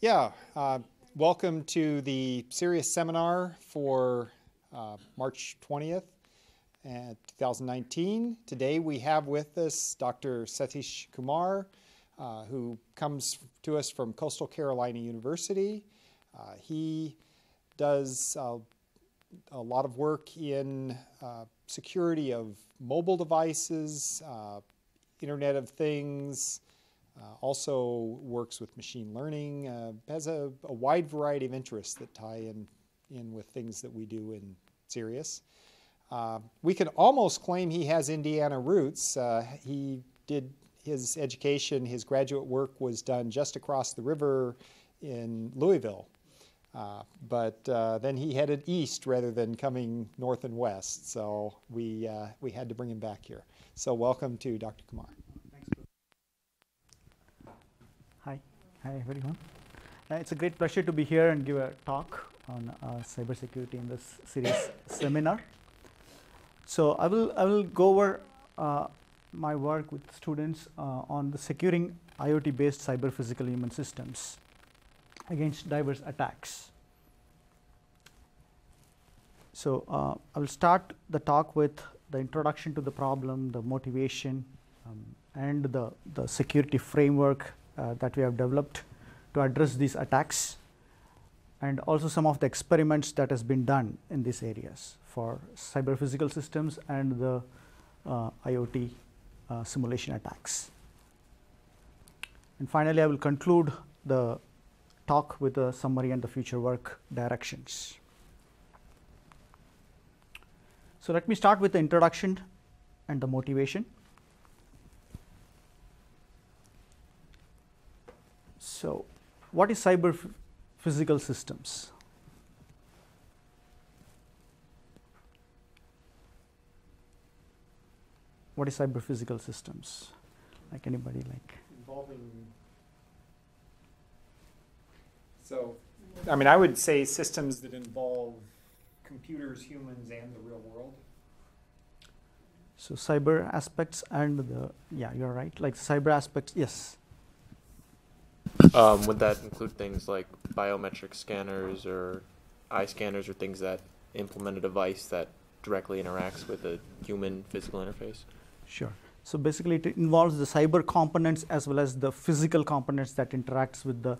Yeah, uh, welcome to the CERIAS seminar for uh, March 20th, uh, 2019. Today we have with us Dr. Satish Kumar, uh, who comes to us from Coastal Carolina University. Uh, he does uh, a lot of work in security of mobile devices, Internet of Things, uh, also works with machine learning, uh, has a, a, wide variety of interests that tie in, in with things that we do in CERIAS. Uh, we can almost claim he has Indiana roots. Uh, he did his education, his graduate work was done just across the river in Louisville. Uh, but uh, then he headed east rather than coming north and west, so we, we had to bring him back here. So welcome to Dr. Kumar. Hi everyone. Uh, it's a great pleasure to be here and give a talk on uh, cybersecurity in this CERIAS seminar. So I will I will go over uh, my work with students uh, on the securing IoT-based cyber physical human systems against diverse attacks. So uh, I will start the talk with the introduction to the problem, the motivation, um, and the the security framework that we have developed to address these attacks and also some of the experiments that has been done in these areas for cyber physical systems and the uh, IoT uh, simulation attacks. And finally, I will conclude the talk with a summary and the future work directions. So, let me start with the introduction and the motivation. So, what is cyber physical systems? What is cyber physical systems? Like anybody like involving so I mean I would say systems that involve computers, humans and the real world. So cyber aspects and the yeah, you're right. Like cyber aspects, yes. Um, would that include things like biometric scanners or eye scanners or things that implement a device that directly interacts with a human physical interface? Sure. So basically it involves the cyber components as well as the physical components that interacts with the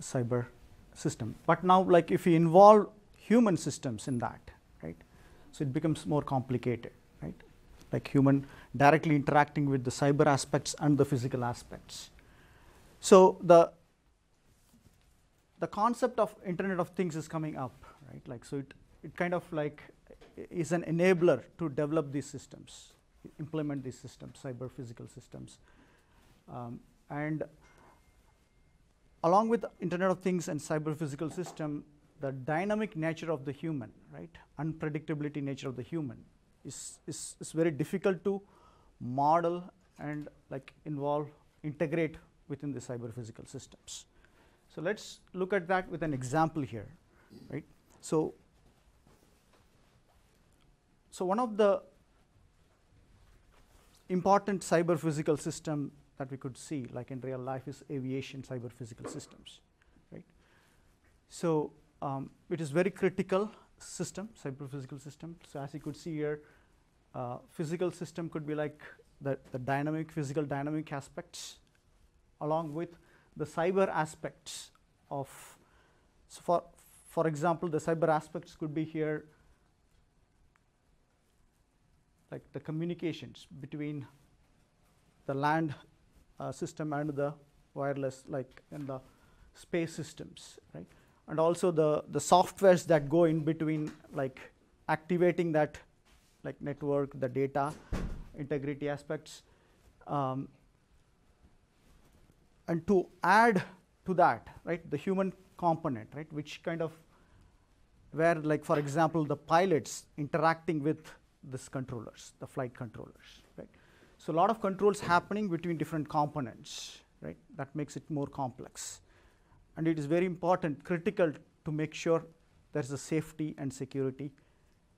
cyber system. But now like if you involve human systems in that, right? So it becomes more complicated, right? Like human directly interacting with the cyber aspects and the physical aspects. So the the concept of Internet of Things is coming up, right? Like so, it it kind of like is an enabler to develop these systems, implement these systems, cyber physical systems, um, and along with Internet of Things and cyber physical system, the dynamic nature of the human, right? Unpredictability nature of the human is is, is very difficult to model and like involve integrate within the cyber physical systems. So let's look at that with an example here, right? So, so one of the important cyber physical system that we could see, like in real life, is aviation cyber physical systems, right? So um, it is very critical system, cyber physical system. So as you could see here, uh, physical system could be like the, the dynamic, physical dynamic aspects along with the cyber aspects of so for for example the cyber aspects could be here like the communications between the land uh, system and the wireless like in the space systems right? And also the the softwares that go in between like activating that like network the data integrity aspects um, and to add to that, right, the human component, right, which kind of where like for example the pilots interacting with this controllers, the flight controllers, right. So a lot of controls happening between different components, right, that makes it more complex. And it is very important, critical to make sure there is a safety and security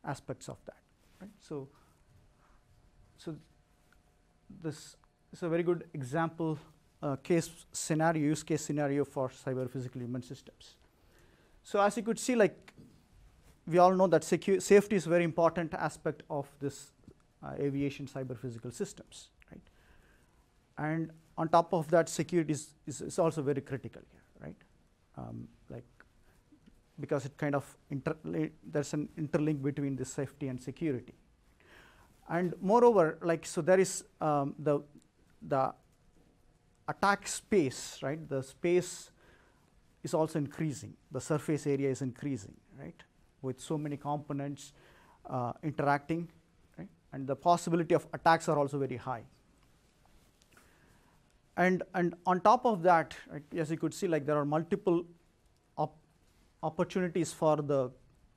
aspects of that, right. So, so this is a very good example uh, case scenario, use case scenario for cyber physical human systems. So as you could see, like we all know that safety is a very important aspect of this uh, aviation cyber physical systems, right? And on top of that, security is, is, is also very critical here, right? Um, like because it kind of there's an interlink between the safety and security. And moreover, like so, there is um, the the attack space, right? The space is also increasing. The surface area is increasing, right? With so many components uh, interacting, right? And the possibility of attacks are also very high. And, and on top of that, right, as you could see, like there are multiple op opportunities for the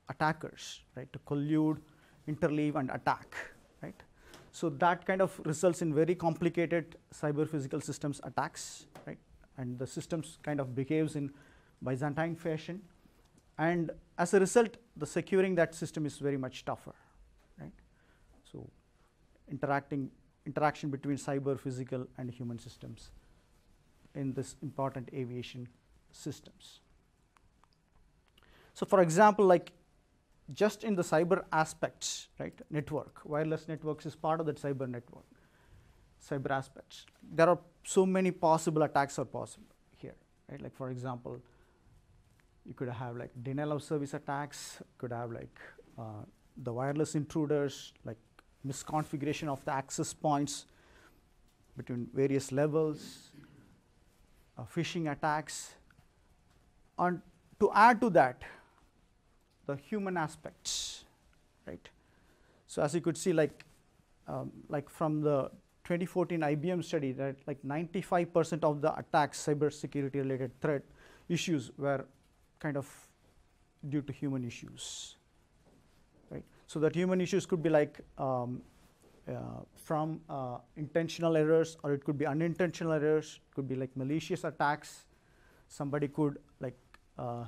attackers, right, to collude, interleave, and attack, right. So that kind of results in very complicated cyber physical systems attacks, right, and the systems kind of behaves in Byzantine fashion, and as a result, the securing that system is very much tougher, right. So interacting interaction between cyber, physical, and human systems in this important aviation systems. So, for example, like just in the cyber aspects, right, network, wireless networks is part of that cyber network, cyber aspects. There are so many possible attacks are possible here, right? Like for example, you could have like denial of service attacks, could have like uh, the wireless intruders, like misconfiguration of the access points between various levels, uh, phishing attacks, and to add to that, the human aspects, right? So as you could see, like, um, like from the 2014 IBM study, that like 95% of the attacks, cybersecurity related threat issues were kind of due to human issues, right? So that human issues could be like um, uh, from uh, intentional errors or it could be unintentional errors, could be like malicious attacks. Somebody could like uh,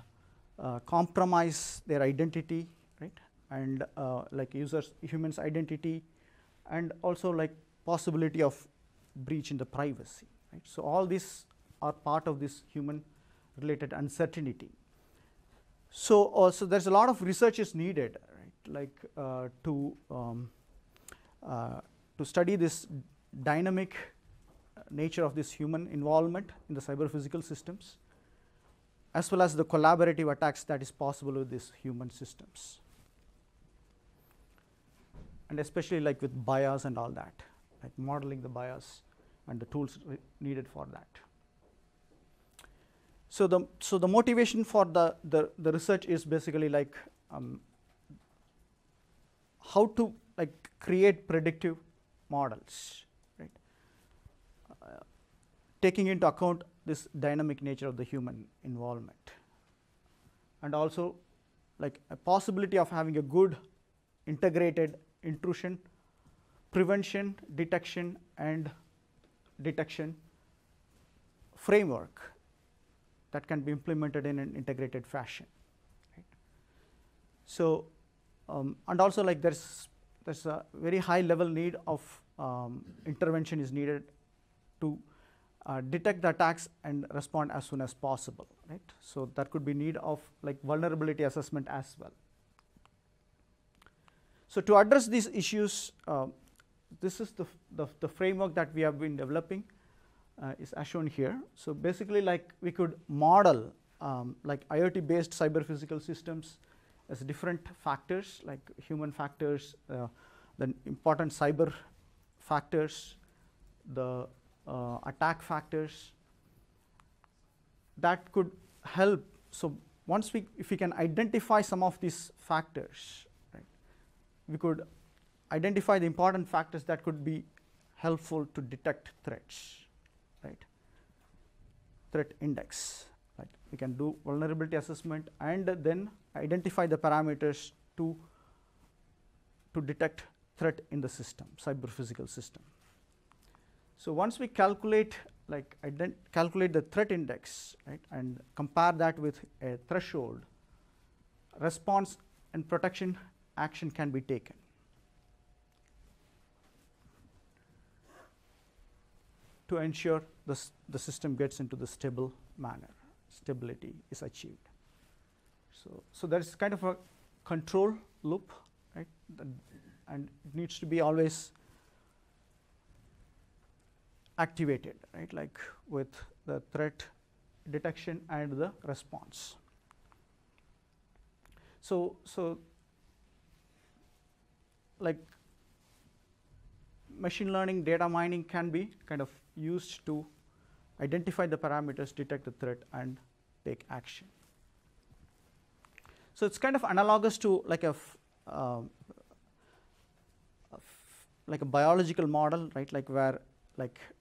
compromise their identity, right? And uh, like users, humans' identity, and also like possibility of breach in the privacy, right? So all these are part of this human related uncertainty. So also there's a lot of research is needed, right? Like uh, to um, uh, to study this dynamic nature of this human involvement in the cyber physical systems as well as the collaborative attacks that is possible with these human systems and especially like with bias and all that like modeling the bias and the tools needed for that so the so the motivation for the the, the research is basically like um, how to like create predictive models, right? Uh, taking into account this dynamic nature of the human involvement, and also like a possibility of having a good integrated intrusion, prevention, detection, and detection framework that can be implemented in an integrated fashion. Right? So, um, and also like there's there's a very high level need of um, intervention is needed to uh, detect the attacks and respond as soon as possible, right? So that could be need of like vulnerability assessment as well. So to address these issues, uh, this is the, the, the, framework that we have been developing uh, is as shown here. So basically like we could model um, like IoT based cyber physical systems as different factors like human factors, uh, the important cyber factors, the Uh, attack factors that could help. So once we, if we can identify some of these factors, right, we could identify the important factors that could be helpful to detect threats, right? Threat index. Right. We can do vulnerability assessment and then identify the parameters to, to detect threat in the system, cyber physical system. So once we calculate like calculate the threat index right, and compare that with a threshold, response and protection action can be taken. to ensure the, the system gets into the stable manner. Stability is achieved. So, so there is kind of a control loop, right? And it needs to be always activated, right? Like with the threat detection and the response. So, so like machine learning data mining can be kind of used to identify the parameters, detect the threat, and take action. So it's kind of analogous to like a, f- like a biological model, right? Like where like uh,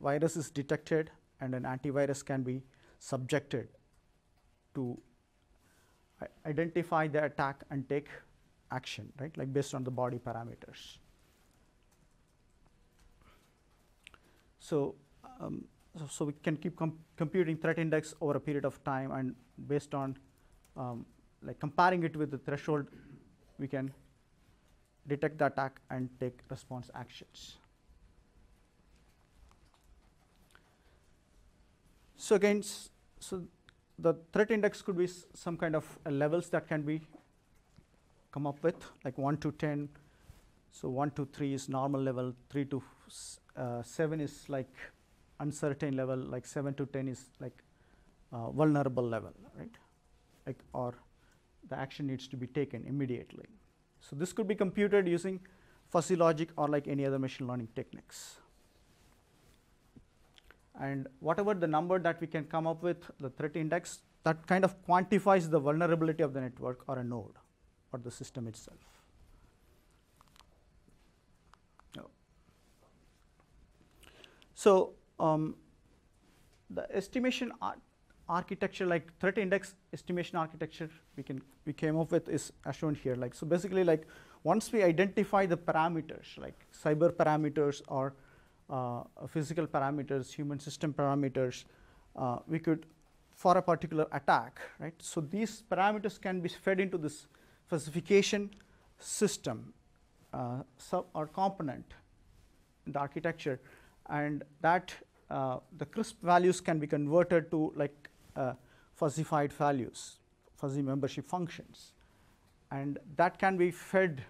virus is detected and an antivirus can be subjected to identify the attack and take action, right? Like based on the body parameters. So, um, so, so we can keep com- computing threat index over a period of time, and based on um, like comparing it with the threshold, we can detect the attack and take response actions. So again, so the threat index could be some kind of uh, levels that can be come up with, like 1 to 10. So 1 to 3 is normal level, 3 to uh, 7 is like uncertain level, like 7 to 10 is like uh, vulnerable level, right? Like, or the action needs to be taken immediately. So this could be computed using fuzzy logic or like any other machine learning techniques. And whatever the number that we can come up with, the threat index, that kind of quantifies the vulnerability of the network or a node or the system itself. So um, the estimation ar- architecture, like threat index estimation architecture, we can we came up with is as shown here. Like so, basically, like once we identify the parameters, like cyber parameters or physical parameters, human system parameters, uh, we could for a particular attack, right? So these parameters can be fed into this fuzzification system uh, sub or component in the architecture, and that uh, the crisp values can be converted to like uh, fuzzified values, fuzzy membership functions, and that can be fed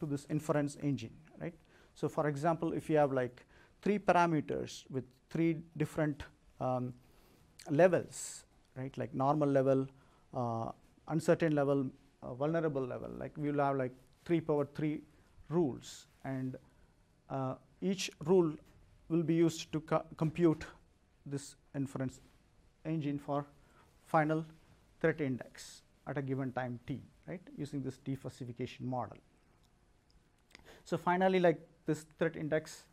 to this inference engine, right? So, for example, if you have like three parameters with three different um, levels, right? Like normal level, uh, uncertain level, uh, vulnerable level. Like we will have like three power three rules, and uh, each rule will be used to co- compute this inference engine for final threat index at a given time t, right? Using this defuzzification model. So finally, like this threat index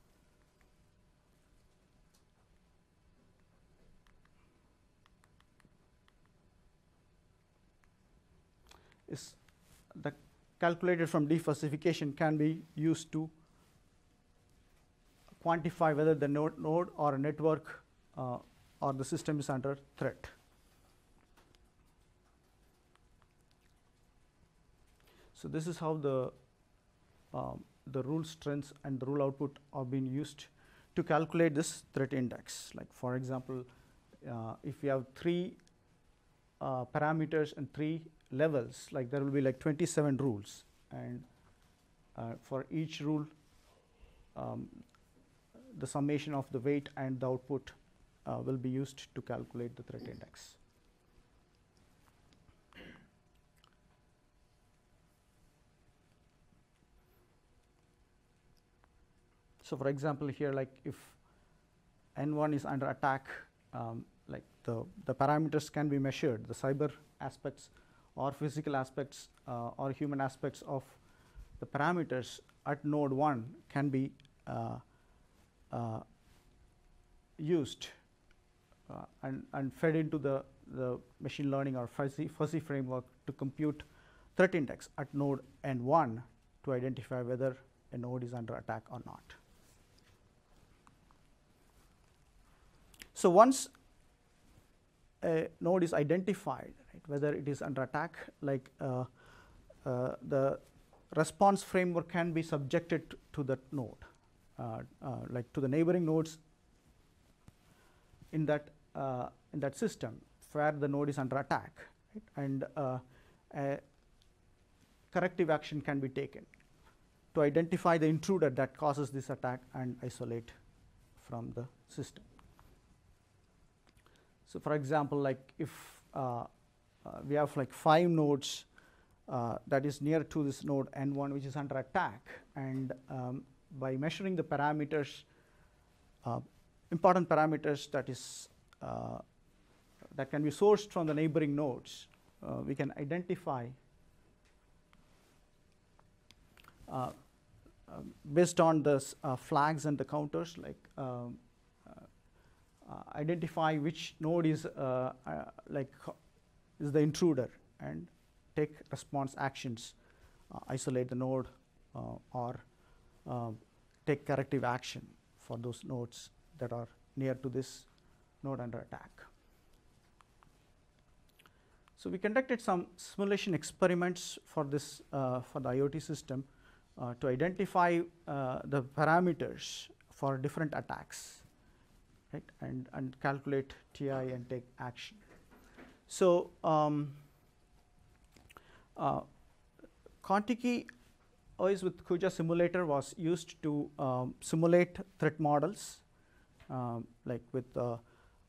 is the calculated from defuzzification can be used to quantify whether the node, node or a network uh, or the system is under threat. So this is how the um, the rule strengths and the rule output are being used to calculate this threat index. Like for example, uh, if you have three uh, parameters and three levels, like there will be like 27 rules, and uh, for each rule, um, the summation of the weight and the output uh, will be used to calculate the threat index. So, for example, here, like if N1 is under attack, um, like the, the parameters can be measured, the cyber aspects or physical aspects uh, or human aspects of the parameters at node 1 can be uh, uh, used uh, and, and fed into the, the machine learning or fuzzy, fuzzy framework to compute threat index at node N1 to identify whether a node is under attack or not. So once a node is identified, whether it is under attack, like uh, uh, the response framework can be subjected to, that node, uh, uh, like to the neighboring nodes in that uh, in that system where the node is under attack, right? and a corrective action can be taken to identify the intruder that causes this attack and isolate from the system. So, for example, like if uh, we have like five nodes uh, that is near to this node n1 which is under attack, and um, by measuring the parameters, uh, important parameters that is uh, that can be sourced from the neighboring nodes, uh, we can identify uh, based on the uh, flags and the counters, like um, uh, uh, identify which node is uh, uh, like is the intruder and take response actions, uh, isolate the node or um, take corrective action for those nodes that are near to this node under attack. So we conducted some simulation experiments for this uh, for the IoT system uh, to identify uh, the parameters for different attacks, right, and and calculate TI and take action. So um, uh, OS with Cooja simulator was used to um, simulate threat models, um, like with uh,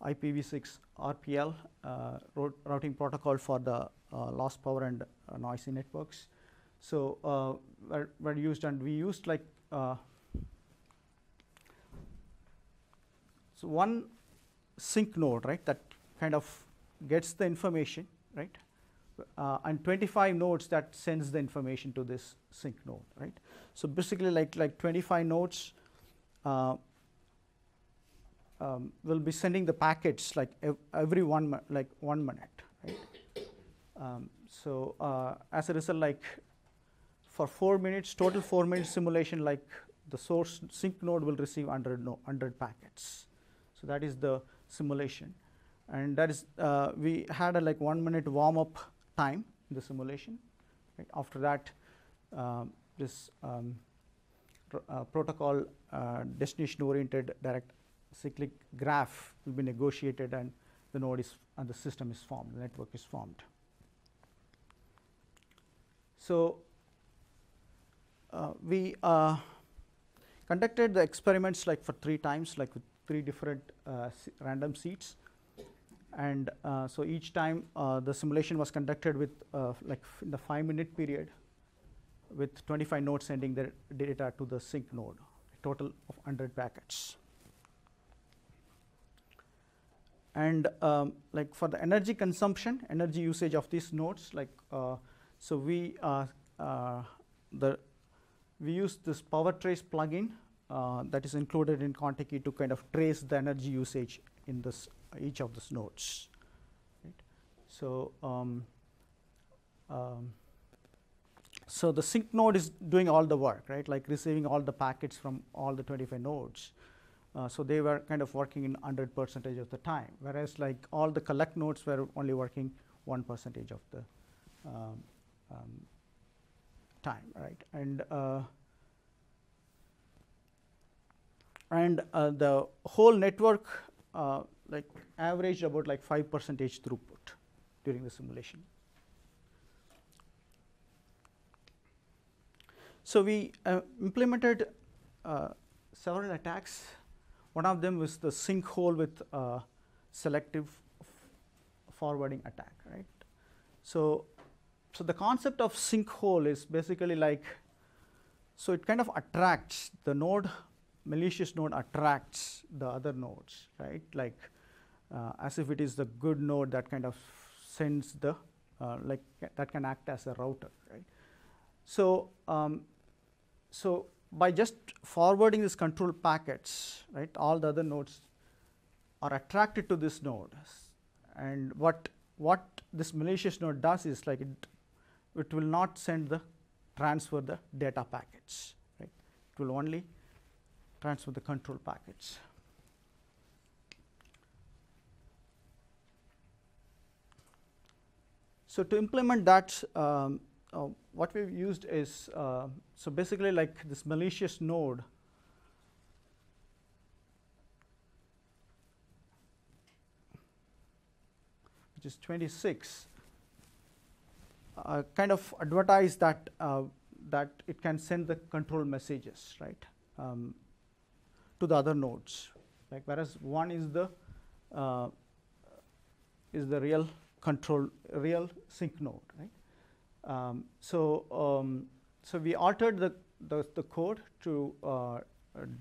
IPv6 RPL uh, routing protocol for the uh, loss power and uh, noisy networks. So uh, were, were used and we used like so one sink node right that kind of gets the information right? Uh, and 25 nodes that sends the information to this sink node right? So basically like like 25 nodes uh, um, will be sending the packets like ev every one like one minute right? Um, so uh, as a result like for 4 minutes total 4 minutes simulation like the source sink node will receive 100 no, 100 packets. So that is the simulation and that is uh, we had a like 1 minute warm up time in the simulation right after that um, this um, uh, protocol uh, destination oriented direct cyclic graph will be negotiated and the node is and the system is formed, the network is formed. So, uh, we uh, conducted the experiments like for three times like with three different uh, random seeds and uh, so each time uh, the simulation was conducted with uh, like in the 5 minute period with 25 nodes sending their data to the sink node a total of 100 packets. And um, like for the energy consumption energy usage of these nodes like uh, so we uh, uh, the we use this power trace plugin that is included in Contiki to kind of trace the energy usage in this each of these nodes right? So um, um, so the sink node is doing all the work right? Like receiving all the packets from all the 25 nodes. Uh, so they were kind of working in 100 percentage of the time, whereas like all the collect nodes were only working one percentage of the um, um, time, right? And uh, and uh, the whole network uh, like averaged about like five percentage throughput during the simulation. So we uh, implemented uh, several attacks one of them was the sinkhole with uh, selective forwarding attack, right? So, so the concept of sinkhole is basically like, so it kind of attracts the node, malicious node attracts the other nodes, right? Like as if it is the good node that kind of sends the, uh, like that can act as a router, right? So, um, so by just forwarding these control packets, right, all the other nodes are attracted to this node. And what, what this malicious node does is like it, it will not send the transfer the data packets, right. It will only transfer the control packets. So to implement that, um, uh, what we've used is uh, so basically like this malicious node. Which is 26, uh, kind of advertise that uh, that it can send the control messages, right, um, to the other nodes. Like whereas one is the uh, is the real control real sink node, right? Um, so um, so we altered the, the, the code to uh,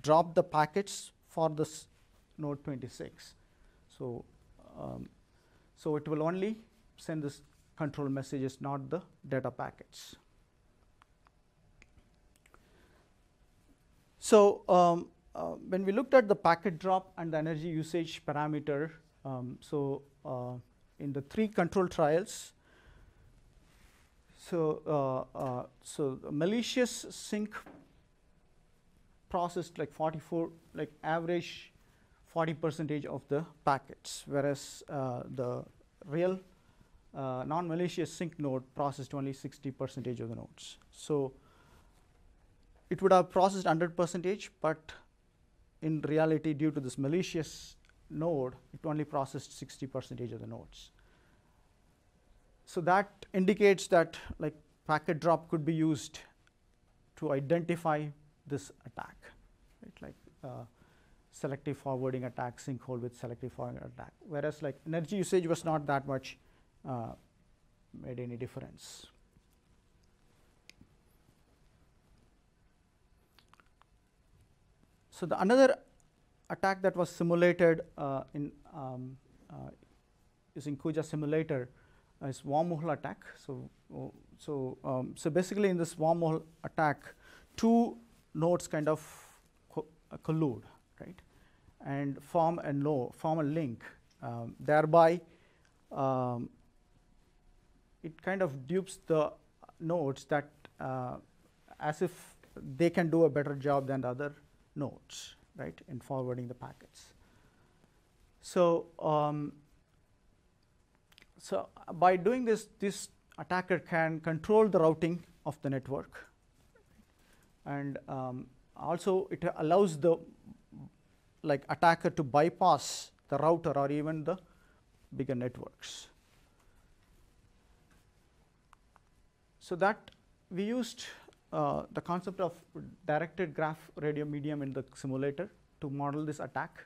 drop the packets for this node 26. So um, so it will only send this control messages, not the data packets. So um, uh, when we looked at the packet drop and the energy usage parameter, um, so uh, in the three control trials, so uh, uh so malicious sink processed like 44, like average 40 percentage of the packets, whereas uh, the real uh, non-malicious sink node processed only 60 percentage of the nodes. So it would have processed 100 percentage, but in reality, due to this malicious node, it only processed 60 percentage of the nodes. So that indicates that like packet drop could be used to identify this attack, right? Like uh, selective forwarding attack, sinkhole with selective forwarding attack. Whereas like energy usage was not that much uh, made any difference. So the another attack that was simulated uh, in um, uh, using Cooja simulator is wormhole attack. So, so, um, so basically in this wormhole attack, two nodes kind of co uh, collude, right, and form a node, form a link, um, thereby um, it kind of dupes the nodes that uh, as if they can do a better job than the other nodes, right, in forwarding the packets. So, um, so by doing this, this attacker can control the routing of the network, and um, also it allows the like attacker to bypass the router or even the bigger networks. So that we used uh, the concept of directed graph radio medium in the simulator to model this attack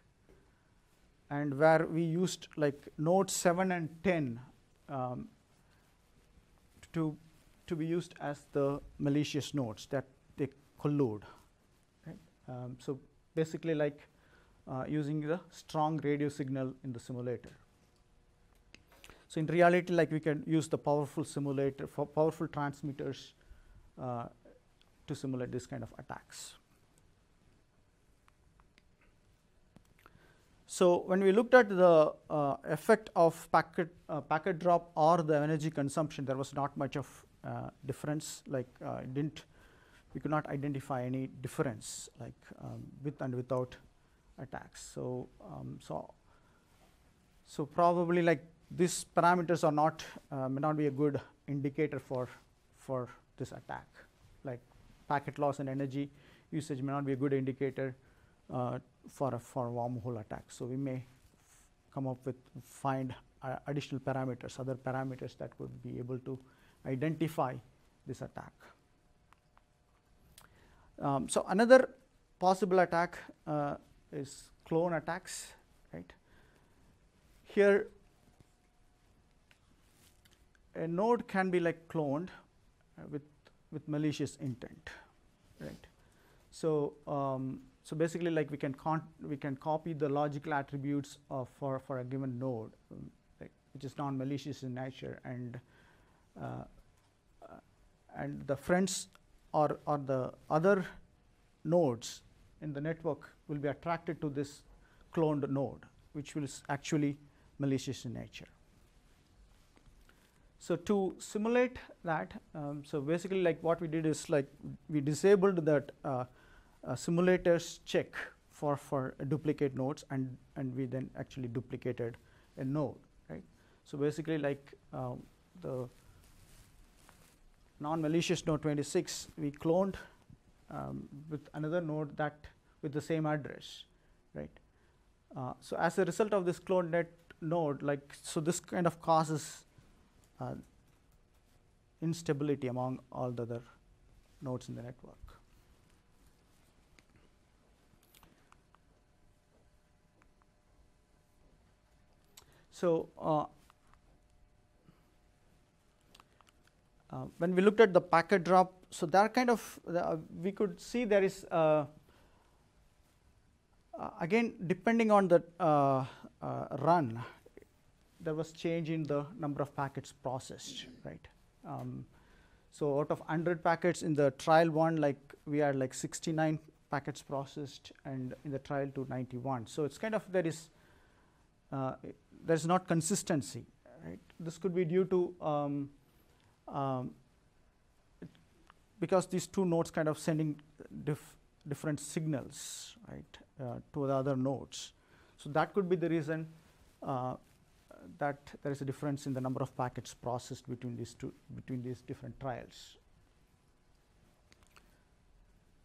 and where we used like nodes 7 and 10 um, to, to be used as the malicious nodes that they collude. Um, so basically like uh, using the strong radio signal in the simulator. So in reality, like we can use the powerful simulator, for powerful transmitters uh, to simulate this kind of attacks. So when we looked at the uh, effect of packet, uh, packet drop or the energy consumption, there was not much of uh, difference. Like uh, didn't, we could not identify any difference like um, with and without attacks. So um, so so probably like these parameters are not uh, may not be a good indicator for for this attack like packet loss and energy usage may not be a good indicator uh, for a for wormhole attack. So we may come up with find uh, additional parameters other parameters that would be able to identify this attack. Um, so another possible attack uh, is clone attacks right? Here a node can be like cloned with with malicious intent, right? So um, so basically, like we can we can copy the logical attributes of for for a given node, um, which is non-malicious in nature, and uh, uh, and the friends or or the other nodes in the network will be attracted to this cloned node, which will actually malicious in nature. So to simulate that, um, so basically like what we did is like we disabled that uh, uh, simulators check for, for duplicate nodes and, and we then actually duplicated a node, right. So basically like uh, the non-malicious node 26, we cloned um, with another node that with the same address, right. Uh, so as a result of this cloned net node, like so, this kind of causes uh, instability among all the other nodes in the network. So, uh, uh, when we looked at the packet drop, so there kind of uh, we could see there is uh, uh, again depending on the run, there was change in the number of packets processed, right? Um, so out of 100 packets in the trial one, like we had like 69 packets processed, and in the trial two, 91. So it's kind of there is uh, there's not consistency, right? This could be due to um, um, because these two nodes kind of sending dif different signals, right, uh, to the other nodes. So that could be the reason uh, that there is a difference in the number of packets processed between these two between these different trials.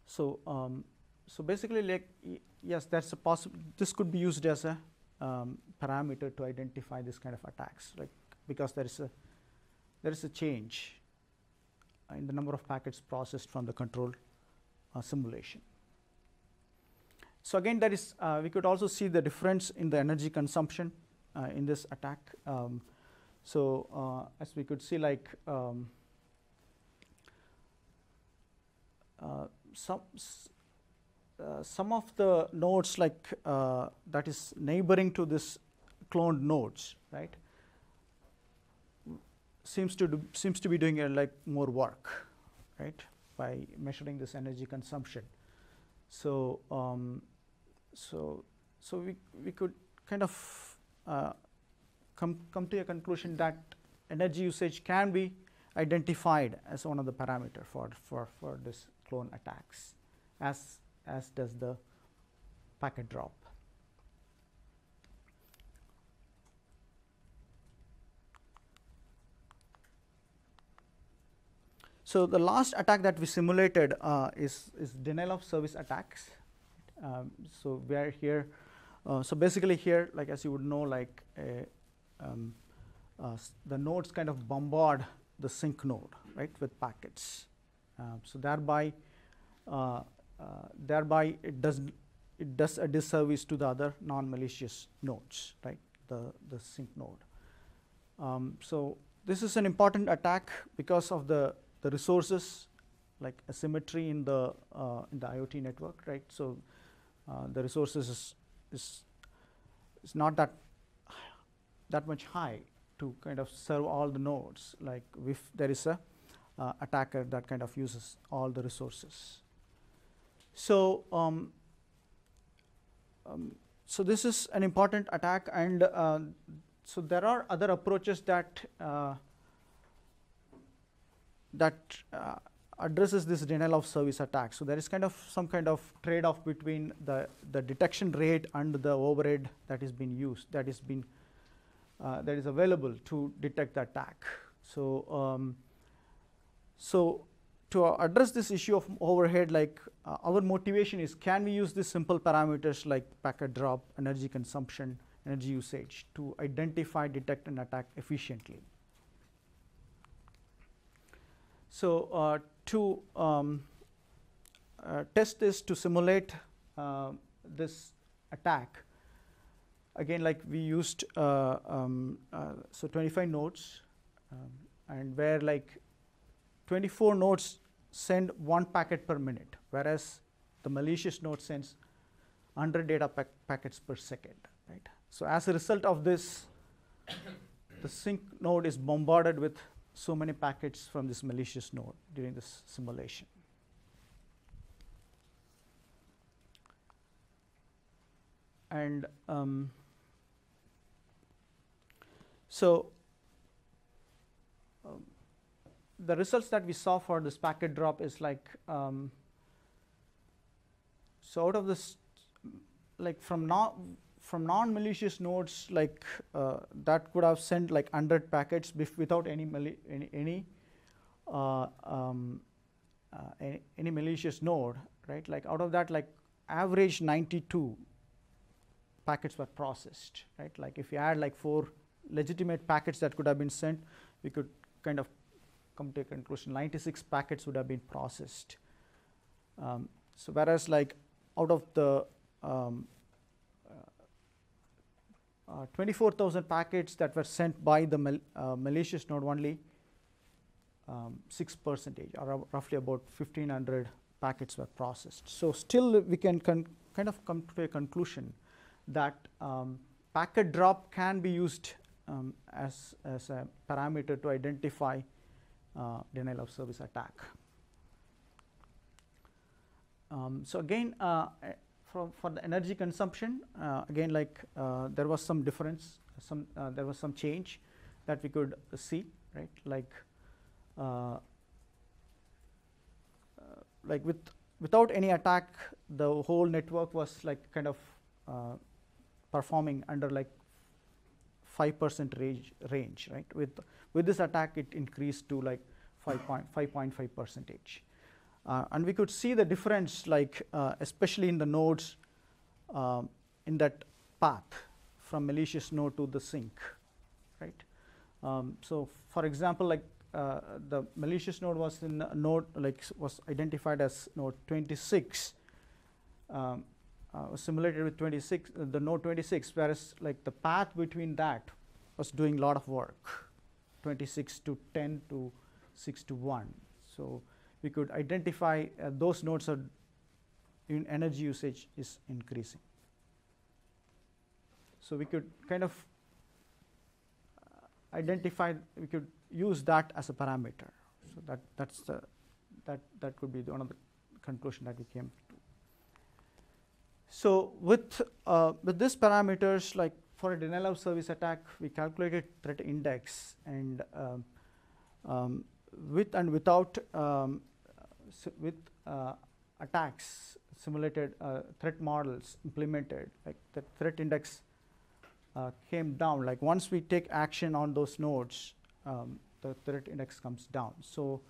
So um, so basically, like yes, that's a possible. This could be used as a um, parameter to identify this kind of attacks, like because there is a there is a change in the number of packets processed from the control uh, simulation. So again, there is uh, we could also see the difference in the energy consumption in this attack. Um, so uh, as we could see, like um, uh, some uh, some of the nodes like uh, that is neighboring to this cloned nodes, right, seems to do, seems to be doing uh, like more work, right, by measuring this energy consumption. So um, so so we we could kind of uh, come come to a conclusion that energy usage can be identified as one of the parameter for for for this clone attacks as as does the packet drop. So the last attack that we simulated uh, is, is denial of service attacks. Um, so we are here. Uh, so basically here, like as you would know, like a, um, uh, the nodes kind of bombard the sink node, right, with packets. Um, so thereby uh, uh, thereby it does it does a disservice to the other non-malicious nodes, right? The the sink node. Um, so this is an important attack because of the the resources, like asymmetry in the uh, in the IoT network, right? So uh, the resources is, is not that that much high to kind of serve all the nodes. Like if there is a uh, attacker that kind of uses all the resources. So, um, um, so this is an important attack, and uh, so there are other approaches that uh, that uh, addresses this denial of service attack. So there is kind of some kind of trade-off between the the detection rate and the overhead that is being used, that is being uh, that is available to detect the attack. So um, so to address this issue of overhead, like uh, our motivation is can we use these simple parameters like packet drop, energy consumption, energy usage to identify, detect, and attack efficiently. So uh, to um, uh, test this to simulate uh, this attack, again like we used uh, um, uh, so 25 nodes um, and where like 24 nodes send one packet per minute, whereas the malicious node sends 100 data pack packets per second. Right? So as a result of this, the sink node is bombarded with so many packets from this malicious node during this simulation. And um, so um, the results that we saw for this packet drop is like um, so out of this like from non from non-malicious nodes like uh, that could have sent like 100 packets without any any, any uh, um, uh, any, any, malicious node right like out of that like average 92 packets were processed, right? Like if you add like four legitimate packets that could have been sent, we could kind of come to a conclusion 96 packets would have been processed. Um, so whereas like out of the um, uh, 24,000 packets that were sent by the mal uh, malicious node only um, 6 percentage or roughly about 1500 packets were processed. So still we can kind of come to a conclusion that um, packet drop can be used um, as, as a parameter to identify uh, denial of service attack. Um, so again, uh, for, for the energy consumption, uh, again like uh, there was some difference, some uh, there was some change that we could see, right? Like uh, like with without any attack, the whole network was like kind of performing under like 5% range, range, right? With, with this attack, it increased to like 5.5 percentage. Uh, and we could see the difference, like uh, especially in the nodes um, in that path from malicious node to the sink, right? Um, so, for example, like uh, the malicious node was in node like was identified as node 26, um, uh, simulated with 26, uh, the node 26, whereas like the path between that was doing a lot of work, 26 to 10 to 6 to 1. So we could identify uh, those nodes are in energy usage is increasing. So we could kind of uh, identify, we could use that as a parameter. So that, that's the, that, that could be one of the conclusion that we came to. So with, uh, with these parameters, like for a denial of service attack, we calculated threat index and um, um, with and without um, with uh, attacks simulated uh, threat models implemented like the threat index uh, came down. Like once we take action on those nodes um, the threat index comes down. So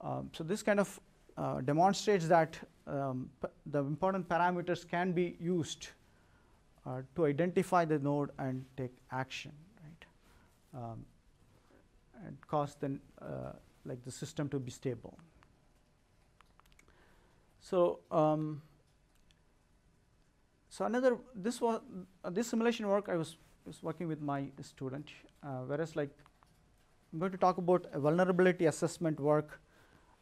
um, so this kind of uh, demonstrates that um, the important parameters can be used uh, to identify the node and take action right? Um, and cause then uh, like the system to be stable. So, um, so another this was uh, this simulation work I was was working with my student, uh, whereas like I'm going to talk about a vulnerability assessment work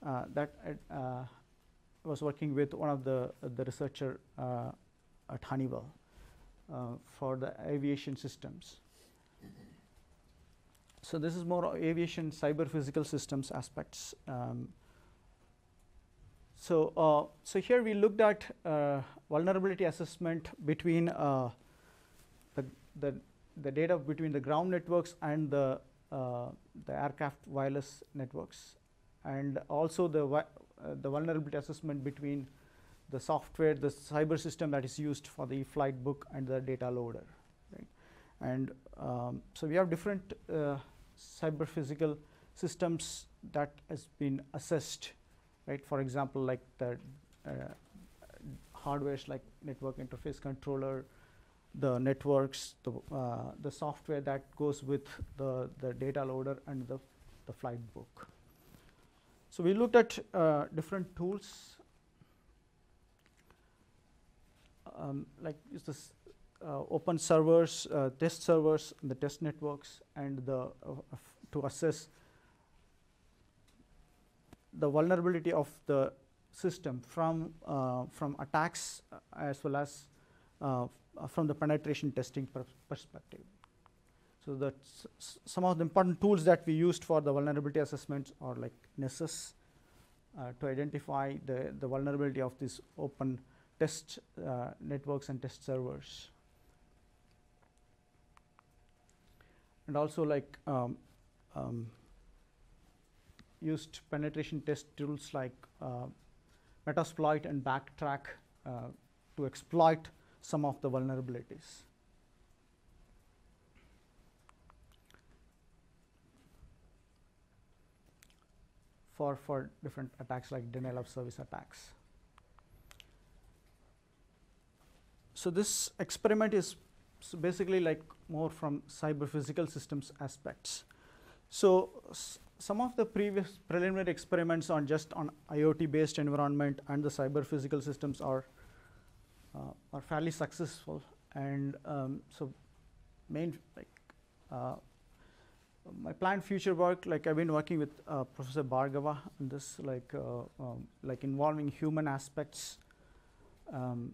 uh, that I uh, was working with one of the the researcher uh, at Honeywell for the aviation systems. So this is more aviation cyber physical systems aspects. Um, so, uh, so here we looked at uh, vulnerability assessment between uh, the, the, the data between the ground networks and the, uh, the aircraft wireless networks, and also the, uh, the vulnerability assessment between the software, the cyber system that is used for the flight book and the data loader. Right? And um, so we have different uh, cyber physical systems that has been assessed right? For example, like the uh, hardwares like network interface controller, the networks, the, uh, the software that goes with the, the data loader and the, the flight book. So we looked at uh, different tools um, like is this uh, open servers, uh, test servers, the test networks, and the uh, to assess the vulnerability of the system from, uh, from attacks uh, as well as uh, from the penetration testing per perspective. So that's some of the important tools that we used for the vulnerability assessments are like Nessus uh, to identify the, the vulnerability of these open test uh, networks and test servers. And also like um, um, used penetration test tools like uh, Metasploit and Backtrack uh, to exploit some of the vulnerabilities. For, for different attacks like denial of service attacks. so this experiment is basically like more from cyber physical systems aspects. So some of the previous preliminary experiments on just on IoT based environment and the cyber physical systems are uh, are fairly successful. And um, so main like uh, my planned future work like I've been working with uh, Professor Bhargava on this like uh, um, like involving human aspects um,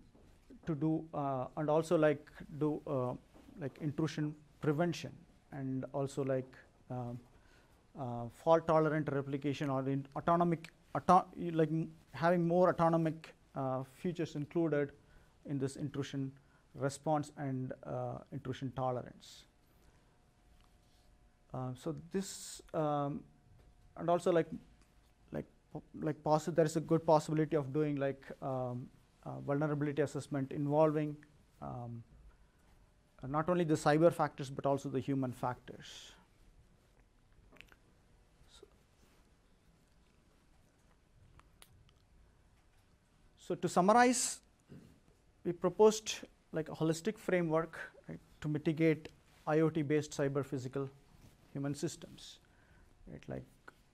to do uh, and also like do uh, like intrusion prevention and also like um, fault tolerant replication or in autonomic auto- like having more autonomic uh, features included in this intrusion response and uh, intrusion tolerance. Uh, so this um, and also like like like possi- there is a good possibility of doing like um, uh, vulnerability assessment involving um, uh, not only the cyber factors but also the human factors. So to summarize, we proposed like a holistic framework right, to mitigate IoT-based cyber physical human systems. Right, like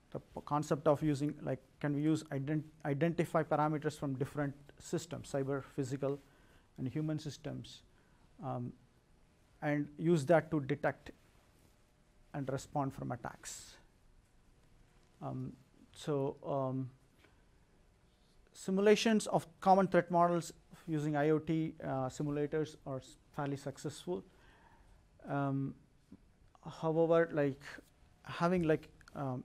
the concept of using like can we use ident- identify parameters from different systems, cyber physical and human systems, um, and use that to detect and respond from attacks. Um, so um, simulations of common threat models using IoT uh, simulators are fairly successful. Um, however, like having like um,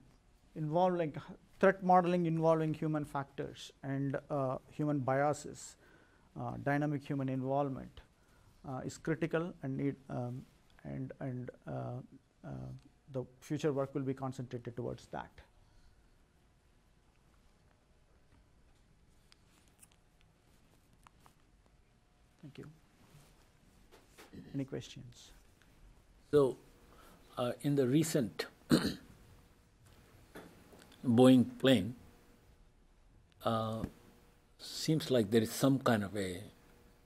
h- threat modeling involving human factors and uh, human biases, uh, dynamic human involvement uh, is critical and need um, and and uh, uh, the future work will be concentrated towards that. Thank you. Any questions? So, uh, in the recent Boeing plane, uh, seems like there is some kind of a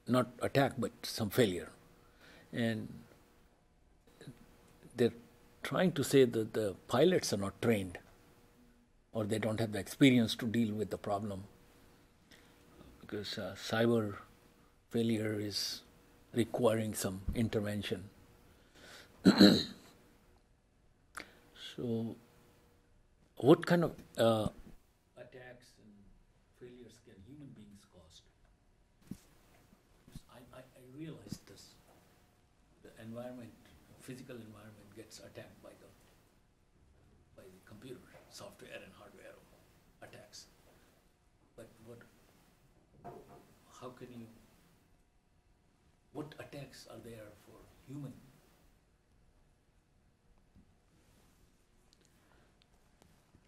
not attack but some failure, and they're trying to say that the pilots are not trained or they don't have the experience to deal with the problem because uh, cyber failure is requiring some intervention. so, what kind of uh, attacks and failures can human beings cause? I, I, I realize this. The environment, physical environment, gets attacked by the by the computer, software and hardware attacks. But what? How can you? Attacks are there for human?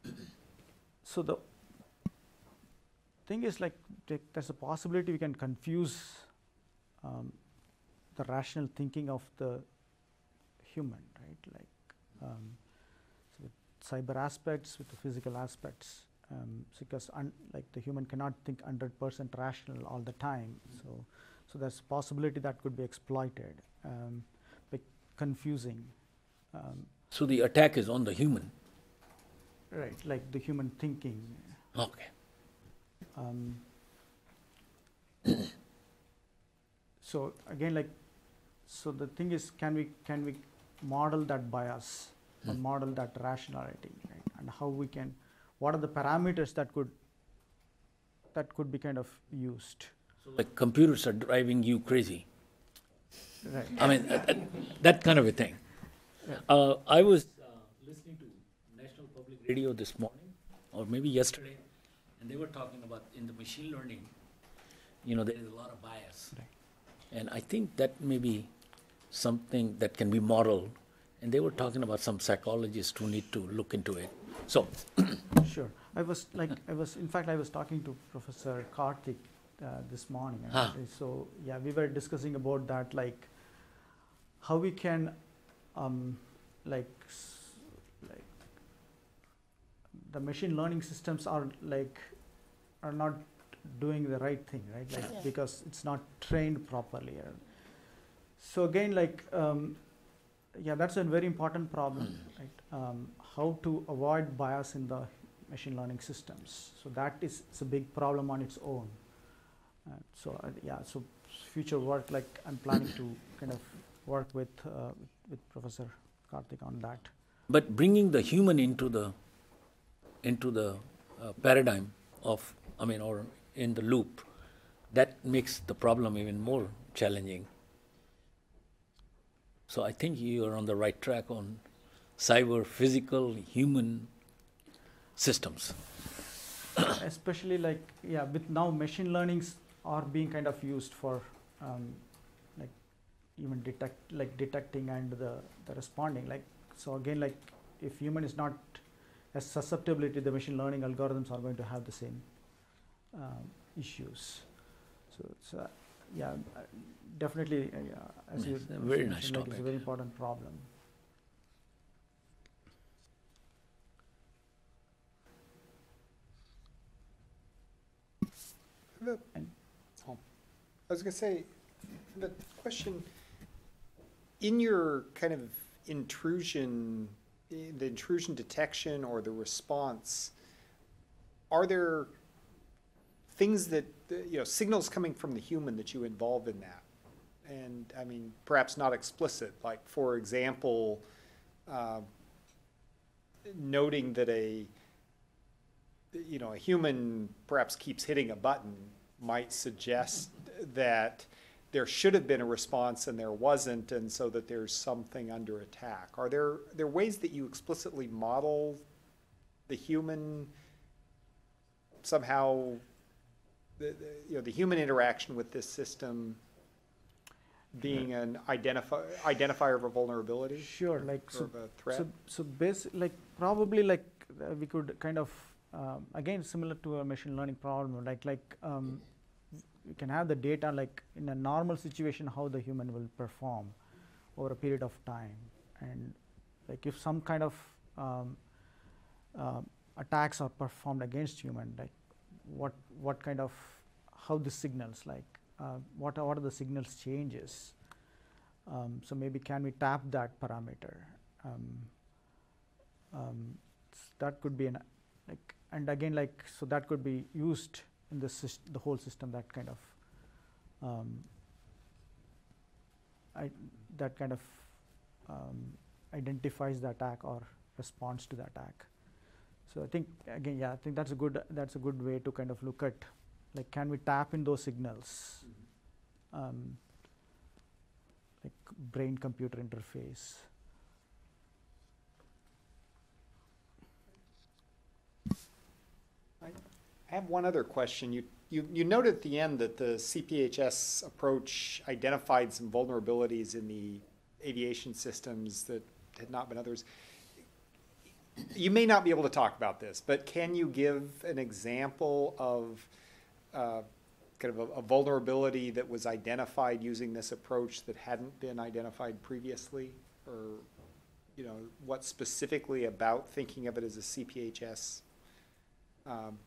So the thing is like there's a possibility we can confuse um, the rational thinking of the human, right? Like um, so with cyber aspects, with the physical aspects, um, because like the human cannot think 100% rational all the time. So so there's a possibility that could be exploited um, confusing. Um, So the attack is on the human. right, like the human thinking. Okay. Um, so again, like, so the thing is, can we can we model that bias or Hmm. model that rationality, right? And how we can, what are the parameters that could that could be kind of used, like computers are driving you crazy. right? I mean, uh, uh, that kind of a thing. Uh, I was uh, listening to National Public Radio this morning, or maybe yesterday, and they were talking about in the machine learning, you know, there is a lot of bias. Right. And I think that may be something that can be modeled. And they were talking about some psychologists who need to look into it. So, Sure. I was like, I was, in fact, I was talking to Professor Karthik uh, this morning. Ah. actually. So, yeah, we were discussing about that, like how we can, um, like, like, the machine learning systems are like, are not doing the right thing, right? Like Yeah. because it's not trained properly. uh, So again, like um, yeah, that's a very important problem, right? Um, how to avoid bias in the machine learning systems. So that is it's a big problem on its own. Uh, so uh, yeah, so future work like I'm planning to kind of work with uh, with Professor Karthik on that. But bringing the human into the into the uh, paradigm of, I mean, or in the loop, that makes the problem even more challenging. So I think you are on the right track on cyber physical human systems. especially like yeah with now machine learnings are being kind of used for um, like even detect like detecting and the, the responding like so again like if human is not as susceptible to the machine learning algorithms are going to have the same um, issues. So it's uh, yeah uh, definitely uh, yeah, as you Yes, a very nice mentioned, like, it's a very important problem. The- And- I was going to say, the question, in your kind of intrusion, eh, the intrusion detection or the response, are there things that, uh, you know, signals coming from the human that you involve in that? And, I mean, perhaps not explicit, like, for example, uh, noting that a, you know, a human perhaps keeps hitting a button might suggest that there should have been a response and there wasn't, and so that there's something under attack. Are there, there ways that you explicitly model the human somehow, the, the, you know, the human interaction with this system being an identify, identifier of a vulnerability sure like so of a threat? So, so basic, like probably like uh, we could kind of um, again similar to a machine learning problem, like like um, you can have the data like in a normal situation how the human will perform over a period of time, and like if some kind of um, um attacks are performed against human, like what what kind of how the signals like uh, what are what are the signals changes. Um, so maybe can we tap that parameter? Um, um, that could be an like and again like so that could be used in the the whole system that kind of um, I, that kind of um, identifies the attack or responds to the attack. So I think again yeah I think that's a good that's a good way to kind of look at like can we tap in those signals um, like brain computer interface. I have one other question. You, you, you noted at the end that the CPHS approach identified some vulnerabilities in the aviation systems that had not been others. You may not be able to talk about this, but can you give an example of uh, kind of a, a vulnerability that was identified using this approach that hadn't been identified previously? Or, you know, what specifically about thinking of it as a CPHS um,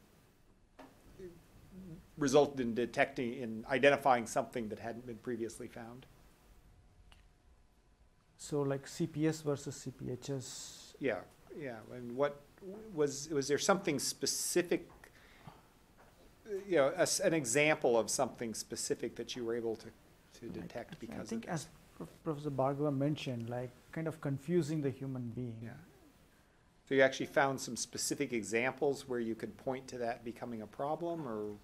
resulted in detecting, in identifying something that hadn't been previously found? So like CPS versus CPHS. Yeah, yeah, and what, was, was there something specific, you know, a an example of something specific that you were able to, to detect I because I think as Prof- Professor Bhargava mentioned, like kind of confusing the human being. Yeah. So you actually found some specific examples where you could point to that becoming a problem, or?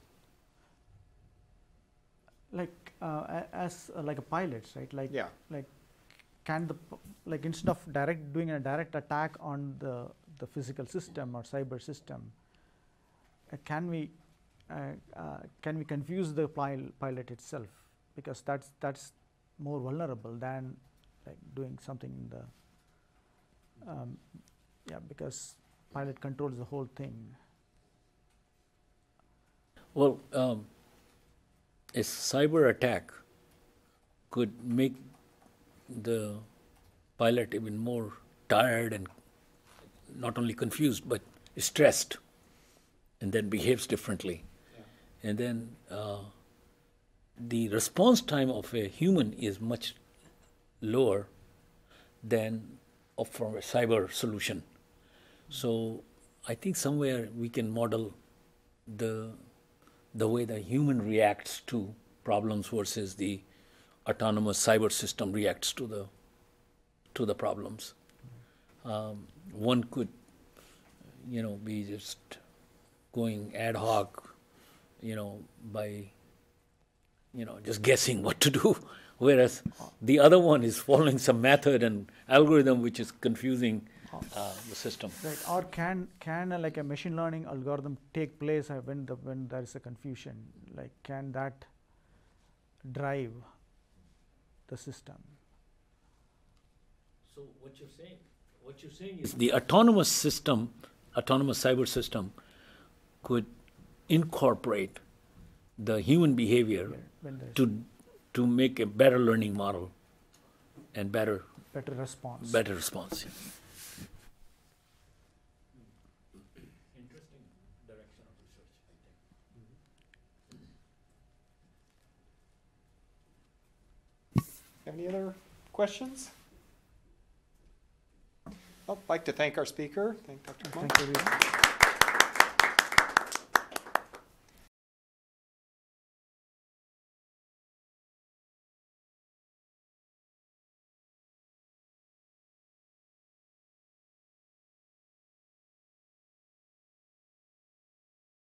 Like uh, a- as uh, like a pilot, right? Like Yeah, like can the like instead of direct doing a direct attack on the the physical system or cyber system, uh, can we uh, uh, can we confuse the pil- pilot itself because that's that's more vulnerable than like doing something in the um, yeah because pilot controls the whole thing. Well, um, a cyber attack could make the pilot even more tired and not only confused but stressed and then behaves differently. and then uh, the response time of a human is much lower than of from a cyber solution. So I think somewhere we can model the the way the human reacts to problems versus the autonomous cyber system reacts to the to the problems. Um, one could, you know, be just going ad hoc, you know, by, you know, just guessing what to do, whereas the other one is following some method and algorithm which is confusing uh, the system. Right. Or can can a, like a machine learning algorithm take place uh, when the when there is a confusion? Like can that drive the system? So what you're saying, what you're saying is the autonomous system, autonomous cyber system, could incorporate the human behavior When to to make a better learning model and better better response. better response. Interesting direction of research, Think. Any other questions? I'd like to thank our speaker. Thank Dr. Monk. Thank you. Rita.